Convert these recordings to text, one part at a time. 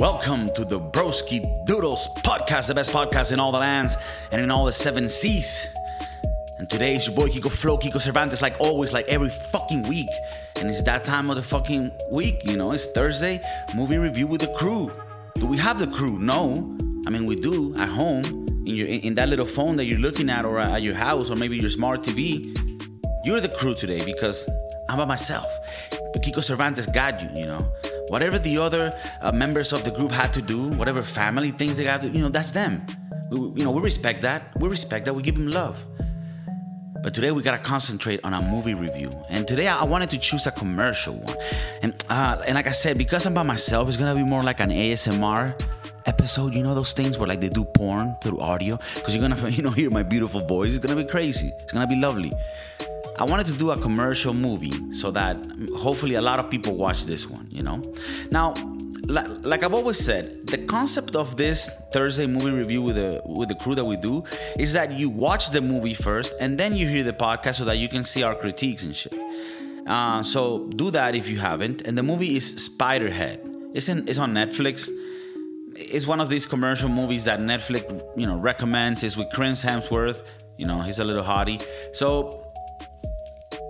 Welcome to the Broski Doodles podcast, the best podcast in all the lands and in all the seven seas. And today is your boy Kiko Flow, Kiko Cervantes, like always, like every fucking week. And it's that time of the fucking week, you know, it's Thursday, movie review with the crew. Do we have the crew? No. I mean, we do at home, in, your, in that little phone that you're looking at, or at your house, or maybe your smart TV. You're the crew today because I'm by myself. But Kiko Cervantes got you, you know. Whatever the other uh, members of the group had to do, whatever family things they got to, you know, that's them. We, you know, we respect that. We respect that. We give them love. But today we gotta concentrate on a movie review. And today I wanted to choose a commercial one. And uh, and like I said, because I'm by myself, it's gonna be more like an ASMR episode. You know those things where like they do porn through audio, because you're gonna you know hear my beautiful voice. It's gonna be crazy. It's gonna be lovely. I wanted to do a commercial movie so that hopefully a lot of people watch this one, you know? Now, like I've always said, the concept of this Thursday movie review with the with the crew that we do is that you watch the movie first and then you hear the podcast so that you can see our critiques and shit. Uh, so do that if you haven't. And the movie is Spiderhead. It's in it's on Netflix. It's one of these commercial movies that Netflix you know recommends. It's with Chris Hemsworth. You know he's a little hottie. So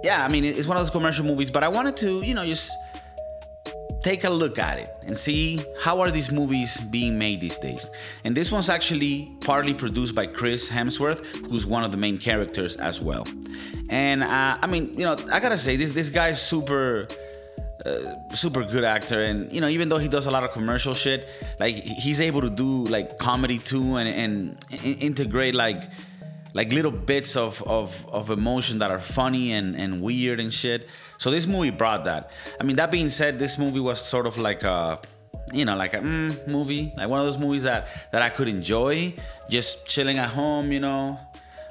yeah, I mean, it's one of those commercial movies, but I wanted to, you know, just take a look at it and see how are these movies being made these days. And this one's actually partly produced by Chris Hemsworth, who's one of the main characters as well. And uh, I mean, you know, I gotta say this this guy's super. Uh, super good actor and you know even though he does a lot of commercial shit like he's able to do like comedy too and, and, and integrate like like little bits of, of, of emotion that are funny and, and weird and shit. So this movie brought that. I mean, that being said, this movie was sort of like a, you know, like a mm, movie, like one of those movies that that I could enjoy, just chilling at home, you know,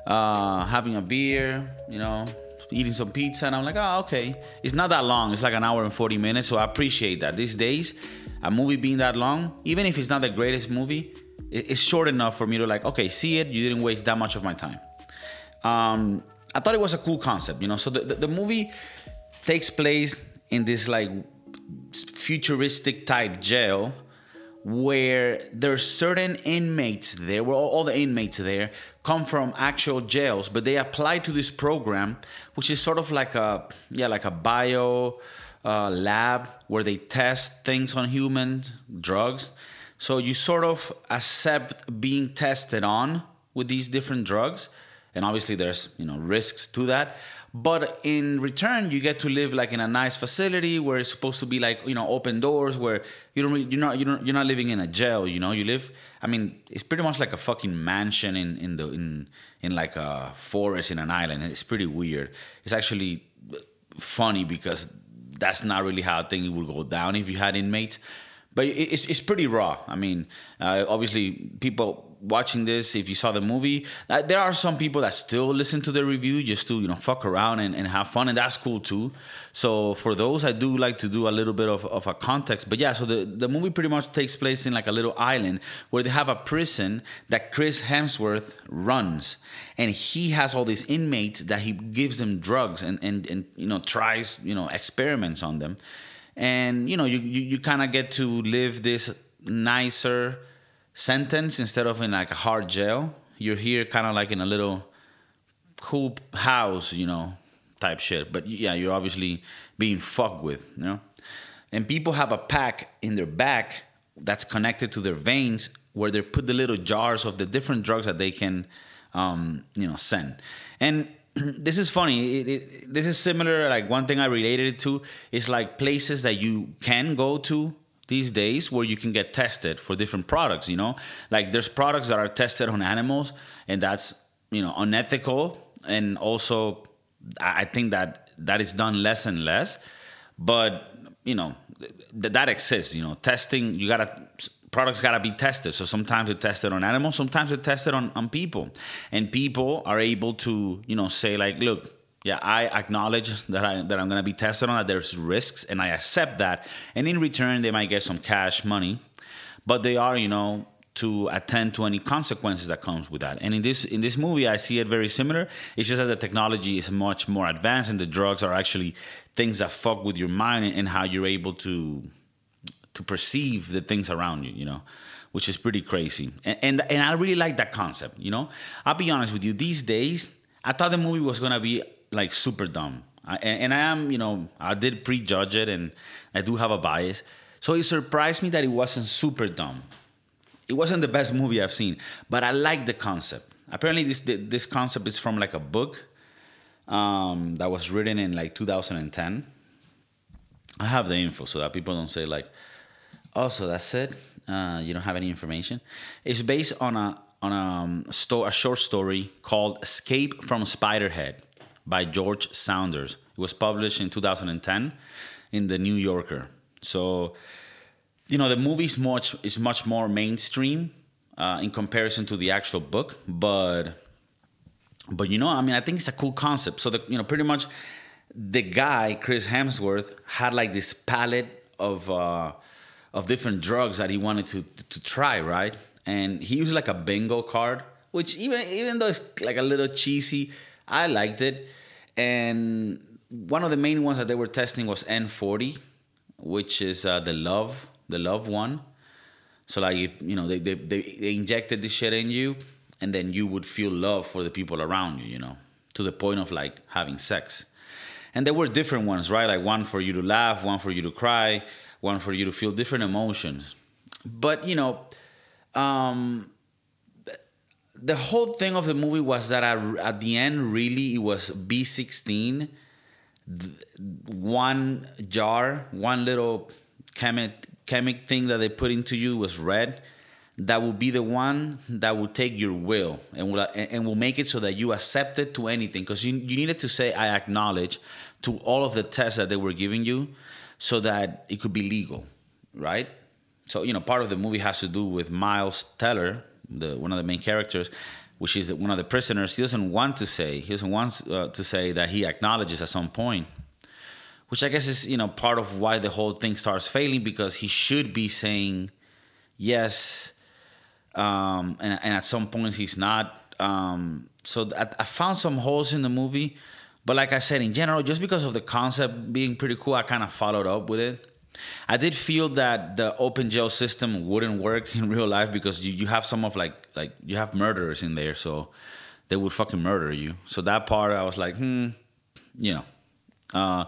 uh, having a beer, you know, eating some pizza, and I'm like, oh, okay. It's not that long. It's like an hour and 40 minutes, so I appreciate that. These days, a movie being that long, even if it's not the greatest movie, it's short enough for me to like, okay, see it. You didn't waste that much of my time. Um, I thought it was a cool concept, you know. So the, the, the movie takes place in this like futuristic type jail where there's certain inmates there, where all, all, the inmates there come from actual jails, but they apply to this program, which is sort of like a yeah, like a bio uh, lab where they test things on humans, drugs. So you sort of accept being tested on with these different drugs, and obviously there's you know risks to that. But in return, you get to live like in a nice facility where it's supposed to be like you know open doors, where you don't you're not you don't you're not living in a jail. You know, you live. I mean, it's pretty much like a fucking mansion in in the in in like a forest in an island. It's pretty weird. It's actually funny because that's not really how things would go down if you had inmates but it's, it's pretty raw. I mean, uh, obviously, people watching this, if you saw the movie, uh, there are some people that still listen to the review just to you know fuck around and, and have fun, and that's cool too. So for those, I do like to do a little bit of, of a context. But yeah, so the, the movie pretty much takes place in like a little island where they have a prison that Chris Hemsworth runs, and he has all these inmates that he gives them drugs and and and you know tries you know experiments on them and you know you you, you kind of get to live this nicer sentence instead of in like a hard jail. You're here kind of like in a little cool house you know type shit. But yeah you're obviously being fucked with you know? And people have a pack in their back that's connected to their veins where they put the little jars of the different drugs that they can um, you know send. And this is funny. It, it, this is similar. Like one thing I related it to is like places that you can go to these days where you can get tested for different products. You know, like there's products that are tested on animals, and that's you know unethical, and also I think that that is done less and less. But you know th- that exists. You know, testing you gotta products got to be tested. So sometimes they're tested on animals, sometimes they're tested on, on people. And people are able to, you know, say like, look, yeah, I acknowledge that I that I'm gonna be tested on that there's risks and I accept that. And in return they might get some cash money. But they are, you know, to attend to any consequences that comes with that. And in this in this movie I see it very similar. It's just that the technology is much more advanced and the drugs are actually things that fuck with your mind and how you're able to to perceive the things around you, you know, which is pretty crazy. And, and, and I really like that concept, you know. I'll be honest with you, these days, I thought the movie was gonna be like super dumb. I, and, I am, you know, I did prejudge it and I do have a bias. So it surprised me that it wasn't super dumb. It wasn't the best movie I've seen, but I like the concept. Apparently, this this concept is from like a book um, that was written in like 2010. I have the info so that people don't say like, "Oh, so that's it. Uh, you don't have any information." It's based on a on a, um, sto- a short story called "Escape from Spiderhead" by George Saunders. It was published in 2010 in the New Yorker. So, you know, the movie is much is much more mainstream uh, in comparison to the actual book, but but you know, I mean, I think it's a cool concept. So the you know, pretty much the guy Chris Hemsworth had like this palette of uh, of different drugs that he wanted to to try, right? And he used like a bingo card, which even even though it's like a little cheesy, I liked it. And one of the main ones that they were testing was N40, which is uh, the love, the love one. So like if you know they, they they they injected this shit in you, and then you would feel love for the people around you, you know, to the point of like having sex. And there were different ones, right? Like one for you to laugh, one for you to cry, one for you to feel different emotions. But you know, um, the whole thing of the movie was that I, at the end, really, it was B16, one jar, one little chemic, chemic thing that they put into you was red. That will be the one that will take your will and will and will make it so that you accept it to anything. Because you, you needed to say I acknowledge to all of the tests that they were giving you, so that it could be legal, right? So you know, part of the movie has to do with Miles Teller, the one of the main characters, which is one of the prisoners. He doesn't want to say he doesn't want uh, to say that he acknowledges at some point, which I guess is you know part of why the whole thing starts failing because he should be saying yes, um, and, and, at some points he's not. Um, so I, I found some holes in the movie, but like I said, in general, just because of the concept being pretty cool, I kind of followed up with it. I did feel that the open jail system wouldn't work in real life because you, you have some of like like you have murderers in there, so they would fucking murder you. So that part I was like, hmm, you know. Uh,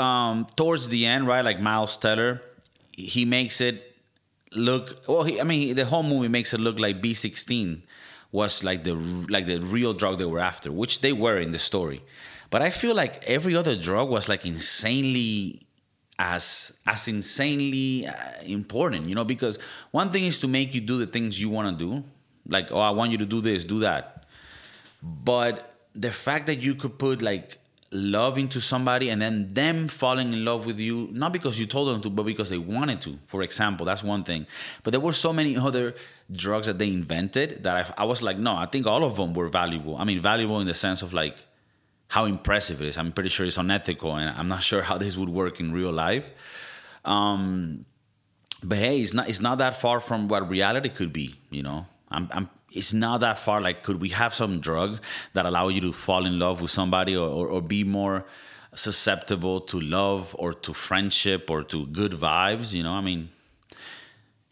um, towards the end, right, like Miles Teller, he makes it look well. He, I mean, the whole movie makes it look like B16 was like the like the real drug they were after, which they were in the story. But I feel like every other drug was like insanely as as insanely uh, important you know because one thing is to make you do the things you want to do like oh i want you to do this do that but the fact that you could put like love into somebody and then them falling in love with you not because you told them to but because they wanted to for example that's one thing but there were so many other drugs that they invented that I, I was like no i think all of them were valuable i mean valuable in the sense of like how impressive it is. I'm pretty sure it's unethical, and I'm not sure how this would work in real life. Um, but hey, it's not it's not that far from what reality could be. You know, I'm, I'm it's not that far. Like, could we have some drugs that allow you to fall in love with somebody, or, or, or be more susceptible to love, or to friendship, or to good vibes? You know, I mean,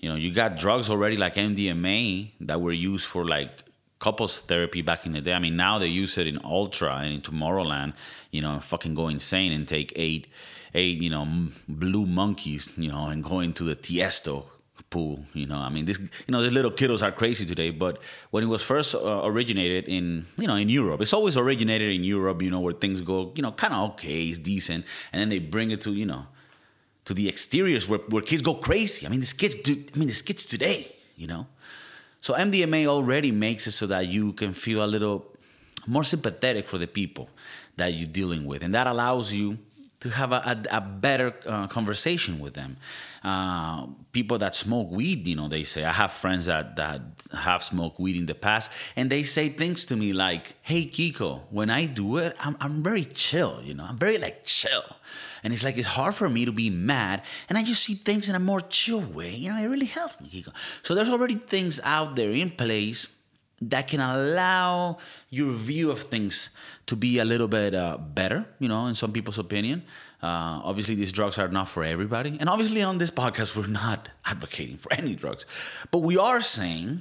you know, you got drugs already like MDMA that were used for like couples therapy back in the day. I mean, now they use it in Ultra and in Tomorrowland, you know, fucking go insane and take eight, eight, you know, blue monkeys, you know, and go into the Tiesto pool, you know. I mean, this, you know, these little kiddos are crazy today, but when it was first uh, originated in, you know, in Europe, it's always originated in Europe, you know, where things go, you know, kind of okay, it's decent, and then they bring it to, you know, to the exteriors where, where kids go crazy. I mean, these kids do, I mean, these kids today, you know, so MDMA already makes it so that you can feel a little more sympathetic for the people that you're dealing with, and that allows you to have a, a, a better uh, conversation with them. Uh, people that smoke weed, you know, they say I have friends that that have smoked weed in the past, and they say things to me like, "Hey, Kiko, when I do it, I'm I'm very chill, you know, I'm very like chill." And it's like it's hard for me to be mad, and I just see things in a more chill way. You know, it really helps me. Kiko. So there's already things out there in place that can allow your view of things to be a little bit uh, better, you know, in some people's opinion. Uh, obviously, these drugs are not for everybody. And obviously, on this podcast, we're not advocating for any drugs. But we are saying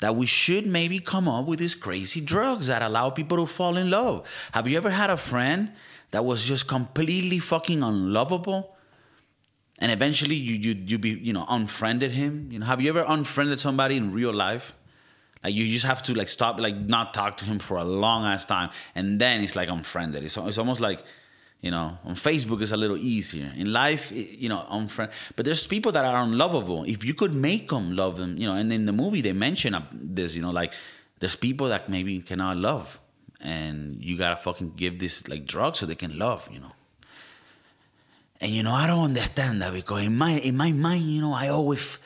that we should maybe come up with these crazy drugs that allow people to fall in love. Have you ever had a friend that was just completely fucking unlovable? And eventually you you you be you know unfriended him. You know have you ever unfriended somebody in real life? Like you just have to like stop like not talk to him for a long ass time. And then it's like unfriended. It's, it's almost like you know on facebook it's a little easier. In life you know unfriend but there's people that are unlovable. If you could make them love them you know and in the movie they mention this you know like there's people that maybe cannot love. And you gotta fucking give this like drugs so they can love you know and you know, I don't understand that because in my in my mind, you know, I always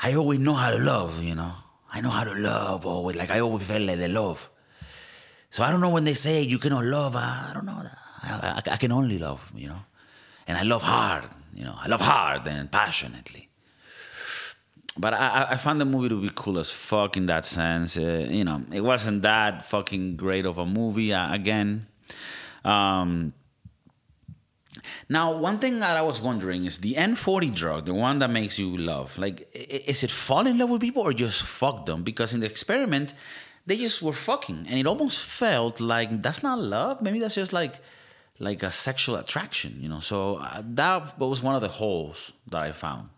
I always know how to love, you know. I know how to love always like I always felt like the love. So I don't know when they say you cannot love, I, don't know. I, I, I can only love, you know. And I love hard, you know. I love hard and passionately. But I, I found the movie to be cool as fuck in that sense. Uh, you know, it wasn't that fucking great of a movie. Uh, again, um, now, one thing that I was wondering is the N40 drug, the one that makes you love, like, is it fall in love with people or just fuck them? Because in the experiment, they just were fucking, and it almost felt like that's not love. Maybe that's just like, like a sexual attraction, you know. So uh, that was one of the holes that I found.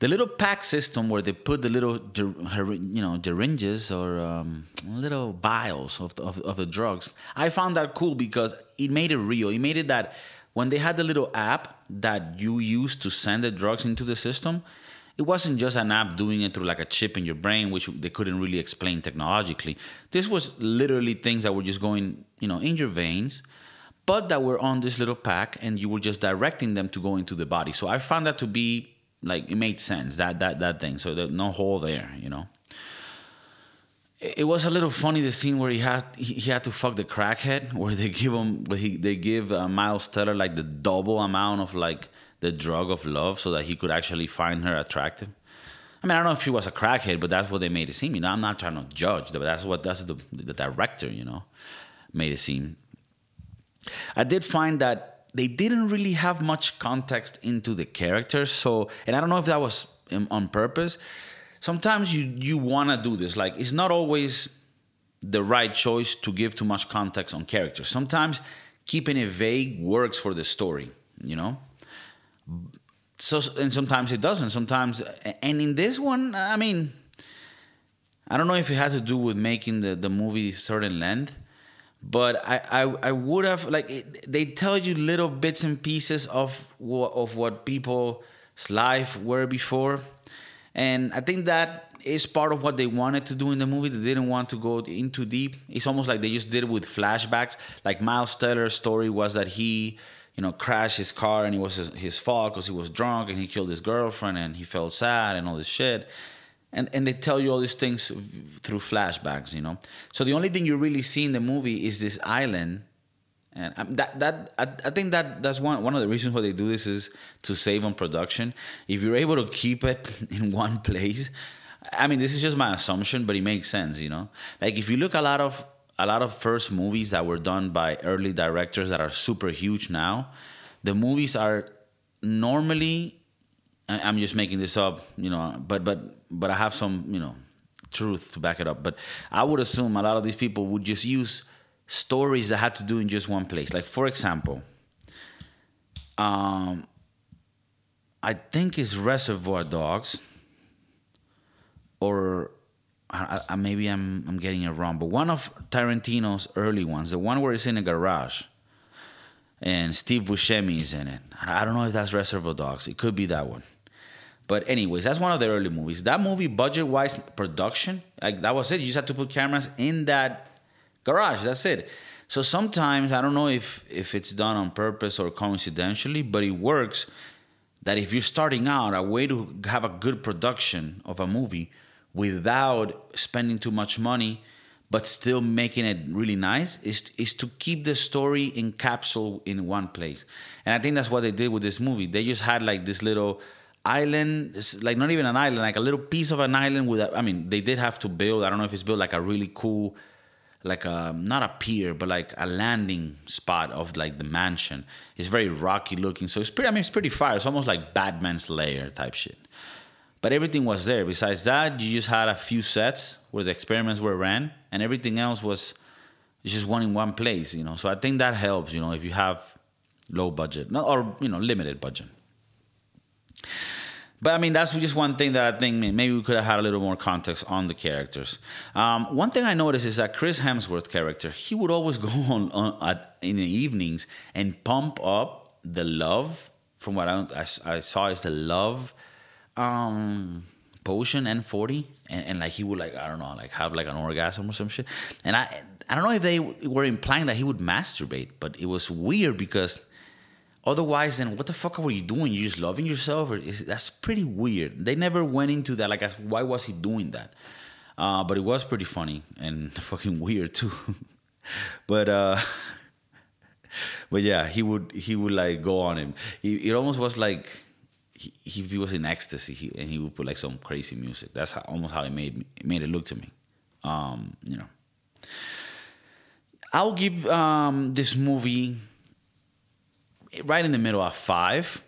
The little pack system where they put the little, you know, syringes or um, little vials of of, of the drugs, I found that cool because it made it real. It made it that when they had the little app that you use to send the drugs into the system, it wasn't just an app doing it through like a chip in your brain, which they couldn't really explain technologically. This was literally things that were just going, you know, in your veins, but that were on this little pack, and you were just directing them to go into the body. So I found that to be like it made sense that that that thing. So there's no hole there, you know it was a little funny the scene where he had he had to fuck the crackhead where they give him he they give uh, Miles Teller like the double amount of like the drug of love so that he could actually find her attractive. I mean, I don't know if she was a crackhead, but that's what they made it seem. You know, I'm not trying to judge, but that's what that's the the director, you know, made it seem. I did find that they didn't really have much context into the characters, so and I don't know if that was on purpose sometimes you you want to do this. Like it's not always the right choice to give too much context on characters. Sometimes keeping it vague works for the story, you know. So and sometimes it doesn't. Sometimes and in this one, I mean, I don't know if it had to do with making the the movie certain length, but I I, I would have like it, they tell you little bits and pieces of what of what people's life were before and I think that is part of what they wanted to do in the movie. They didn't want to go into deep. It's almost like they just did it with flashbacks. Like Miles Teller's story was that he, you know, crashed his car and it was his, his fault because he was drunk and he killed his girlfriend and he felt sad and all this shit. And, and they tell you all these things through flashbacks, you know. So the only thing you really see in the movie is this island and that that I, I, think that that's one one of the reasons why they do this is to save on production. If you're able to keep it in one place, I mean, this is just my assumption, but it makes sense, you know. Like if you look a lot of a lot of first movies that were done by early directors that are super huge now, the movies are normally. I'm just making this up, you know, but but but I have some, you know, truth to back it up. But I would assume a lot of these people would just use stories that had to do in just one place. Like for example, um, I think it's Reservoir Dogs, or I, I, maybe I'm I'm getting it wrong, but one of Tarantino's early ones, the one where it's in a garage, and Steve Buscemi is in it. I don't know if that's Reservoir Dogs. It could be that one. But anyways, that's one of the early movies. That movie, budget wise, production, like that was it. You just had to put cameras in that garage. That's it. So sometimes I don't know if if it's done on purpose or coincidentally, but it works. That if you're starting out, a way to have a good production of a movie without spending too much money, but still making it really nice, is is to keep the story in capsule in one place. And I think that's what they did with this movie. They just had like this little island. Like not even an island, like a little piece of an island with. A, I mean, they did have to build. I don't know if it's built like a really cool, like a not a pier, but like a landing spot of like the mansion. It's very rocky looking, so it's pretty. I mean, it's pretty fire. It's almost like Batman's lair type shit. But everything was there. Besides that, you just had a few sets where the experiments were ran, and everything else was just one in one place. You know, so I think that helps. You know, if you have low budget, or you know limited budget. But I mean, that's just one thing that I think maybe we could have had a little more context on the characters. Um, one thing I noticed is that Chris Hemsworth character, he would always go on, on at, in the evenings and pump up the love. From what I, I, I saw, is the love um, potion N40, and, and like he would like I don't know, like have like an orgasm or some shit. And I I don't know if they were implying that he would masturbate, but it was weird because otherwise, then what the fuck were you doing? You just loving yourself? Or is, that's pretty weird. They never went into that. Like, why was he doing that? Uh, but it was pretty funny and fucking weird too. but uh, but yeah, he would he would like go on him. He, it almost was like he, he was in ecstasy he, and he would put like some crazy music. That's how, almost how it made me, it made it look to me. Um, you know, I'll give um, this movie right in the middle of five.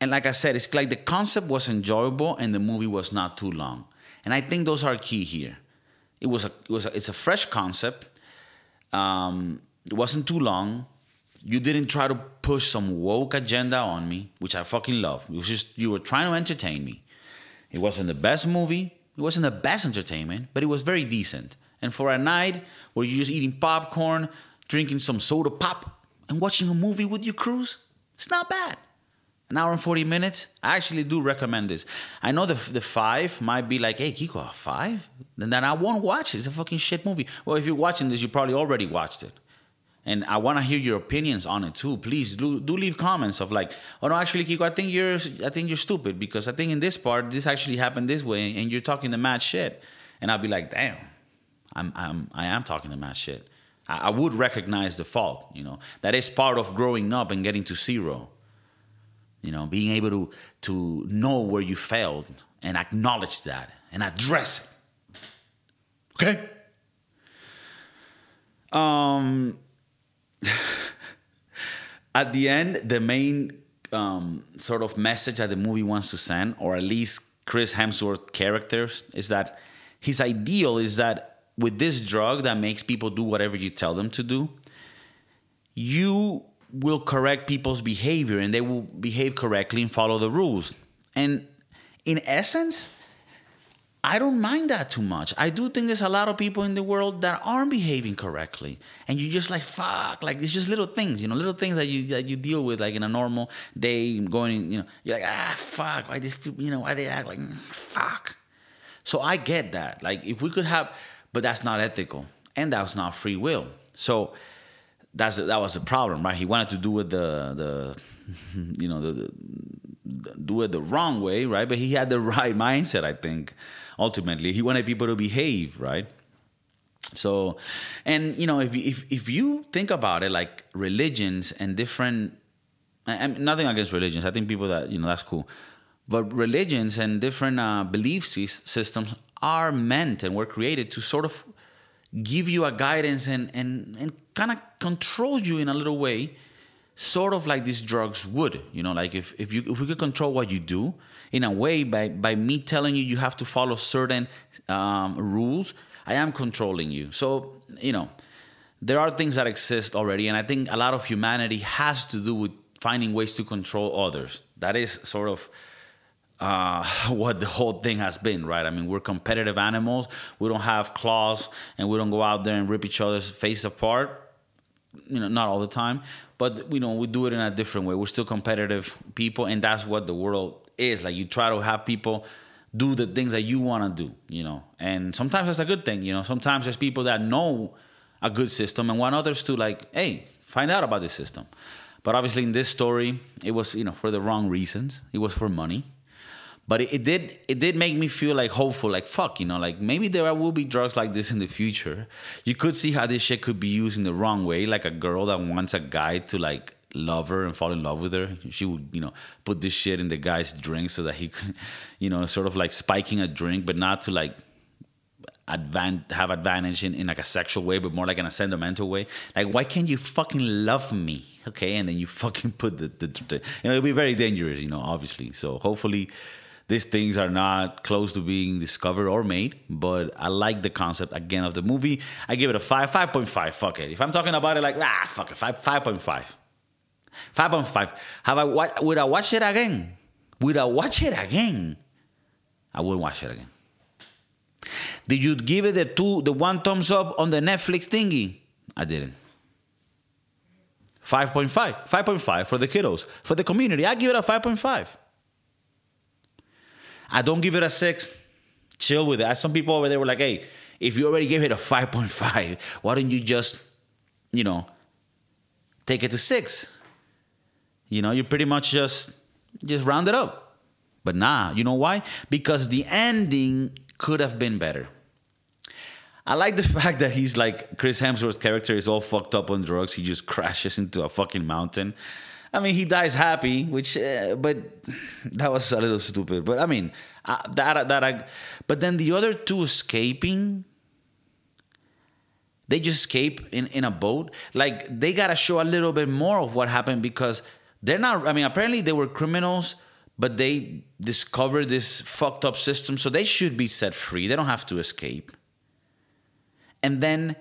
And like I said, it's like the concept was enjoyable and the movie was not too long. And I think those are key here. It was a, it was a, it's a fresh concept. Um, it wasn't too long. You didn't try to push some woke agenda on me, which I fucking love. It was just you were trying to entertain me. It wasn't the best movie. It wasn't the best entertainment, but it was very decent. And for a night where you're just eating popcorn, drinking some soda pop, and watching a movie with your cruise, it's not bad. An hour and 40 minutes. I actually do recommend this. I know the the five might be like, hey, Kiko, five? Then, then I won't watch it. It's a fucking shit movie. Well, if you're watching this, you probably already watched it. And I want to hear your opinions on it too. Please do, do leave comments of like, oh no, actually, Kiko, I think you're I think you're stupid because I think in this part this actually happened this way, and you're talking the mad shit. And I'll be like, damn, I'm I'm I am talking the mad shit. I, would recognize the fault. You know, that is part of growing up and getting to zero. You know, being able to to know where you failed and acknowledge that and address it. Okay. Um. at the end, the main um, sort of message that the movie wants to send, or at least Chris Hemsworth characters, is that his ideal is that with this drug that makes people do whatever you tell them to do, you will correct people's behavior and they will behave correctly and follow the rules. And in essence, I don't mind that too much. I do think there's a lot of people in the world that aren't behaving correctly, and you're just like fuck, like it's just little things, you know, little things that you that you deal with like in a normal day, going, you know, you're like ah fuck, why this, you know, why they act like fuck. So I get that. Like if we could have but that's not ethical and that was not free will. So that's that was the problem, right? He wanted to do it the the you know the, the, do it the wrong way, right? But he had the right mindset, I think. Ultimately, he wanted people to behave, right? So, and you know, if if if you think about it, like religions and different, and nothing against religions. I think people that you know that's cool, but religions and different uh, belief systems are meant and were created to sort of give you a guidance and and, and kind of control you in a little way sort of like these drugs would you know like if, if you if we could control what you do in a way by by me telling you you have to follow certain um, rules i am controlling you. So you know there are things that exist already and i think a lot of humanity has to do with finding ways to control others. That is sort of uh, what the whole thing has been, right? I mean, we're competitive animals. We don't have claws, and we don't go out there and rip each other's face apart. You know, not all the time, but you know, we do it in a different way. We're still competitive people, and that's what the world is. Like you try to have people do the things that you want to do, you know, and sometimes that's a good thing. You know, sometimes there's people that know a good system and want others to like, hey, find out about this system. But obviously, in this story, it was you know for the wrong reasons. It was for money but it, it, did it did make me feel like hopeful like fuck you know like maybe there will be drugs like this in the future you could see how this shit could be used in the wrong way like a girl that wants a guy to like love her and fall in love with her. She would, you know, put this shit in the guy's drink so that he could, you know, sort of like spiking a drink, but not to like advan- have advantage in, in like a sexual way, but more like in a sentimental way. Like, why can't you fucking love me? Okay. And then you fucking put the, the, the you know, it'll be very dangerous, you know, obviously. So hopefully these things are not close to being discovered or made, but I like the concept again of the movie. I give it a five, 5.5. Fuck it. If I'm talking about it like, ah, fuck it, 5, 5.5. 5.5. Have I would I watch it again? Would I watch it again? I wouldn't watch it again. Did you give it the two, the one thumbs up on the Netflix thingy? I didn't. 5.5. 5.5 for the kiddos. For the community, I give it a 5.5. I don't give it a six. Chill with it. Some people over there were like, hey, if you already gave it a 5.5, why don't you just, you know, take it to six? You know, you pretty much just just round it up. But nah, you know why? Because the ending could have been better. I like the fact that he's like Chris Hemsworth's character is all fucked up on drugs. He just crashes into a fucking mountain. I mean, he dies happy, which, uh, but that was a little stupid. But I mean, uh, that that I, but then the other two escaping, they just escape in in a boat. Like they gotta show a little bit more of what happened because they're not. I mean, apparently they were criminals, but they discovered this fucked up system, so they should be set free. They don't have to escape. And then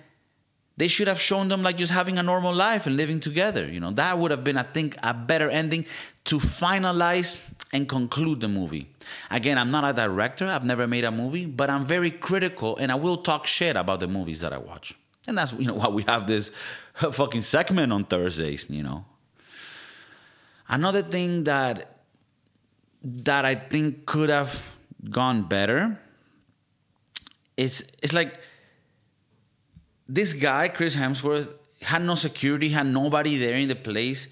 they should have shown them like just having a normal life and living together. You know, that would have been, I think, a better ending to finalize and conclude the movie. Again, I'm not a director, I've never made a movie, but I'm very critical and I will talk shit about the movies that I watch. And that's you know why we have this fucking segment on Thursdays, you know. Another thing that that I think could have gone better is it's like this guy, Chris Hemsworth, had no security, had nobody there in the place.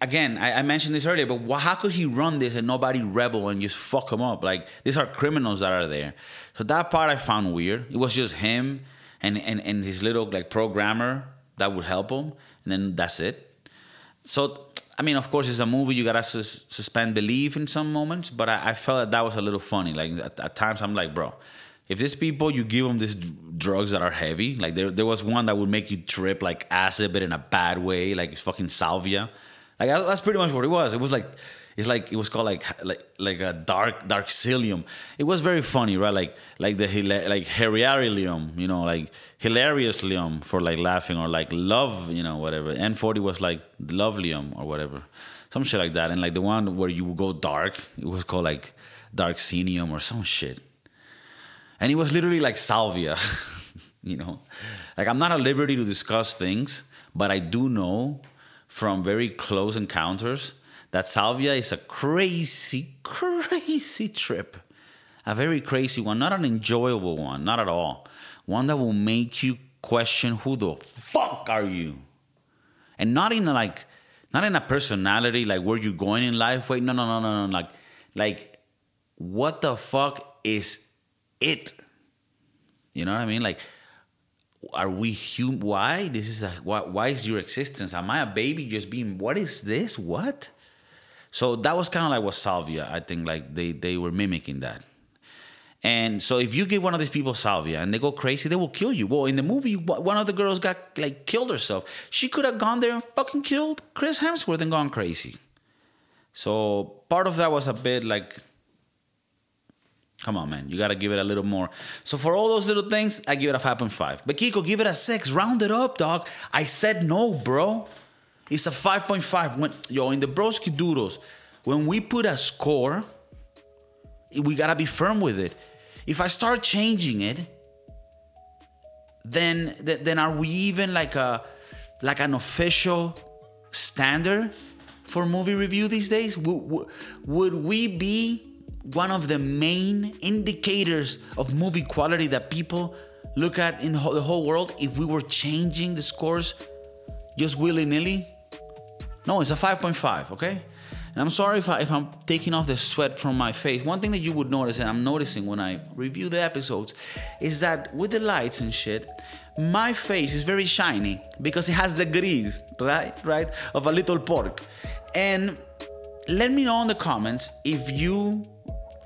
Again, I, I mentioned this earlier, but how could he run this and nobody rebel and just fuck him up? Like these are criminals that are there. So that part I found weird. It was just him and and, and his little like programmer that would help him, and then that's it. So I mean, of course, it's a movie. You gotta sus- suspend belief in some moments, but I, I, felt that that was a little funny. Like at, at times, I'm like, bro, if these people you give them these drugs that are heavy, like there there was one that would make you trip like acid, but in a bad way, like it's fucking salvia. Like that's pretty much what it was. It was like it's like it was called like like like a dark dark psyllium. It was very funny, right? Like like the like hilarium, you know, like hilariouslium for like laughing or like love, you know, whatever. N40 was like lovelium or whatever, some shit like that. And like the one where you go dark, it was called like dark or some shit and it was literally like salvia you know? Like i'm not at liberty to discuss things but i do know from very close encounters that salvia is a crazy crazy trip. A very crazy one not an enjoyable one not at all. One that will make you question who the fuck are you? And not in like not in a personality like where you going in life wait no no no no no like like what the fuck is it. You know what I mean? Like, are we human? Why? This is a, why, why is your existence? Am I a baby just being, what is this? What? So that was kind of like what Salvia, I think, like they, they were mimicking that. And so if you give one of these people salvia and they go crazy, they will kill you. Well, in the movie, one of the girls got like killed herself. She could have gone there and fucking killed Chris Hemsworth and gone crazy. So part of that was a bit like Come on, man. You got to give it a little more. So for all those little things, I give it a 5.5. But Kiko, give it a 6. Round it up, dog. I said no, bro. It's a 5.5. When, yo, in the Broski Doodles, when we put a score, we got to be firm with it. If I start changing it, then then are we even like a like an official standard for movie review these days? Would, would we be one of the main indicators of movie quality that people look at in the whole world if we were changing the scores just willy nilly? No, it's a 5.5, okay? And I'm sorry if, I, if I'm taking off the sweat from my face. One thing that you would notice, and I'm noticing when I review the episodes, is that with the lights and shit, my face is very shiny because it has the grease, right? Right? Of a little pork. And let me know in the comments if you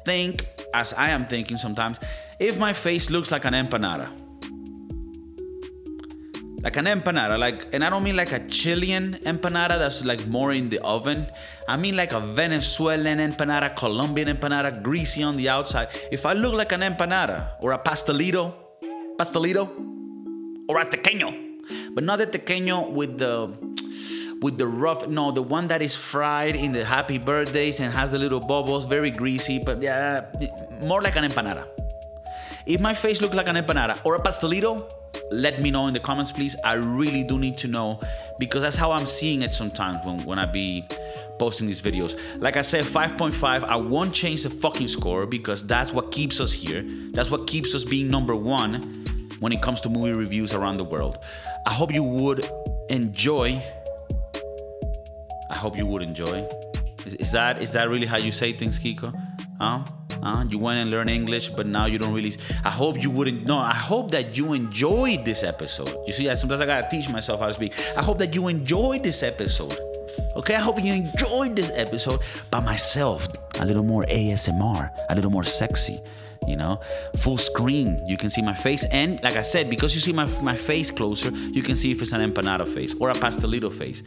think, as I am thinking sometimes, if my face looks like an empanada. Like an empanada, like, and I don't mean like a Chilean empanada that's like more in the oven. I mean like a Venezuelan empanada, Colombian empanada, greasy on the outside. If I look like an empanada or a pastelito, pastelito, or a tequeño, but not a tequeño with the with the rough no the one that is fried in the happy birthdays and has the little bubbles very greasy but yeah more like an empanada. If my face looks like an empanada or a pastelito let me know in the comments please. I really do need to know because that's how i'm seeing it sometimes when, when i be posting these videos. Like i said 5.5 i won't change the fucking score because that's what keeps us here. That's what keeps us being number one when it comes to movie reviews around the world. I hope you would enjoy I hope you would enjoy. Is, is, that is that really how you say things, Kiko? Huh? Huh? You went and learned English, but now you don't really. I hope you wouldn't. No, I hope that you enjoyed this episode. You see, sometimes I gotta teach myself how to speak. I hope that you enjoyed this episode. Okay, I hope you enjoyed this episode by myself. A little more ASMR, a little more sexy you know? Full screen you can see my face. And like i said because you see my, my face closer you can see if it's an empanada face or a pastelito face.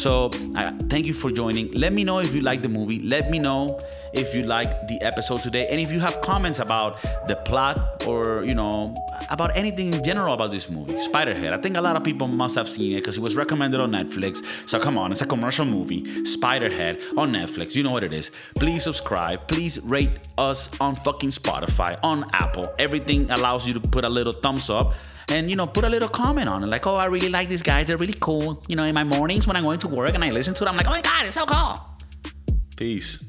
So uh, thank you for joining. Let me know if you like the movie. Let me know if you liked the episode today. And if you have comments about the plot or you know about anything in general about this movie spiderhead i think a lot of people must have seen it because it was recommended on netflix. So come on it's a commercial movie spiderhead on netflix. You know what it is. Please subscribe. Please rate us on fucking spotify on apple. Everything allows you to put a little thumbs up and you know put a little comment on it. Like oh i really like these guys. They're really cool. You know in my mornings when i'm going to work and i listen to them i'm like oh my god it's so cool. Peace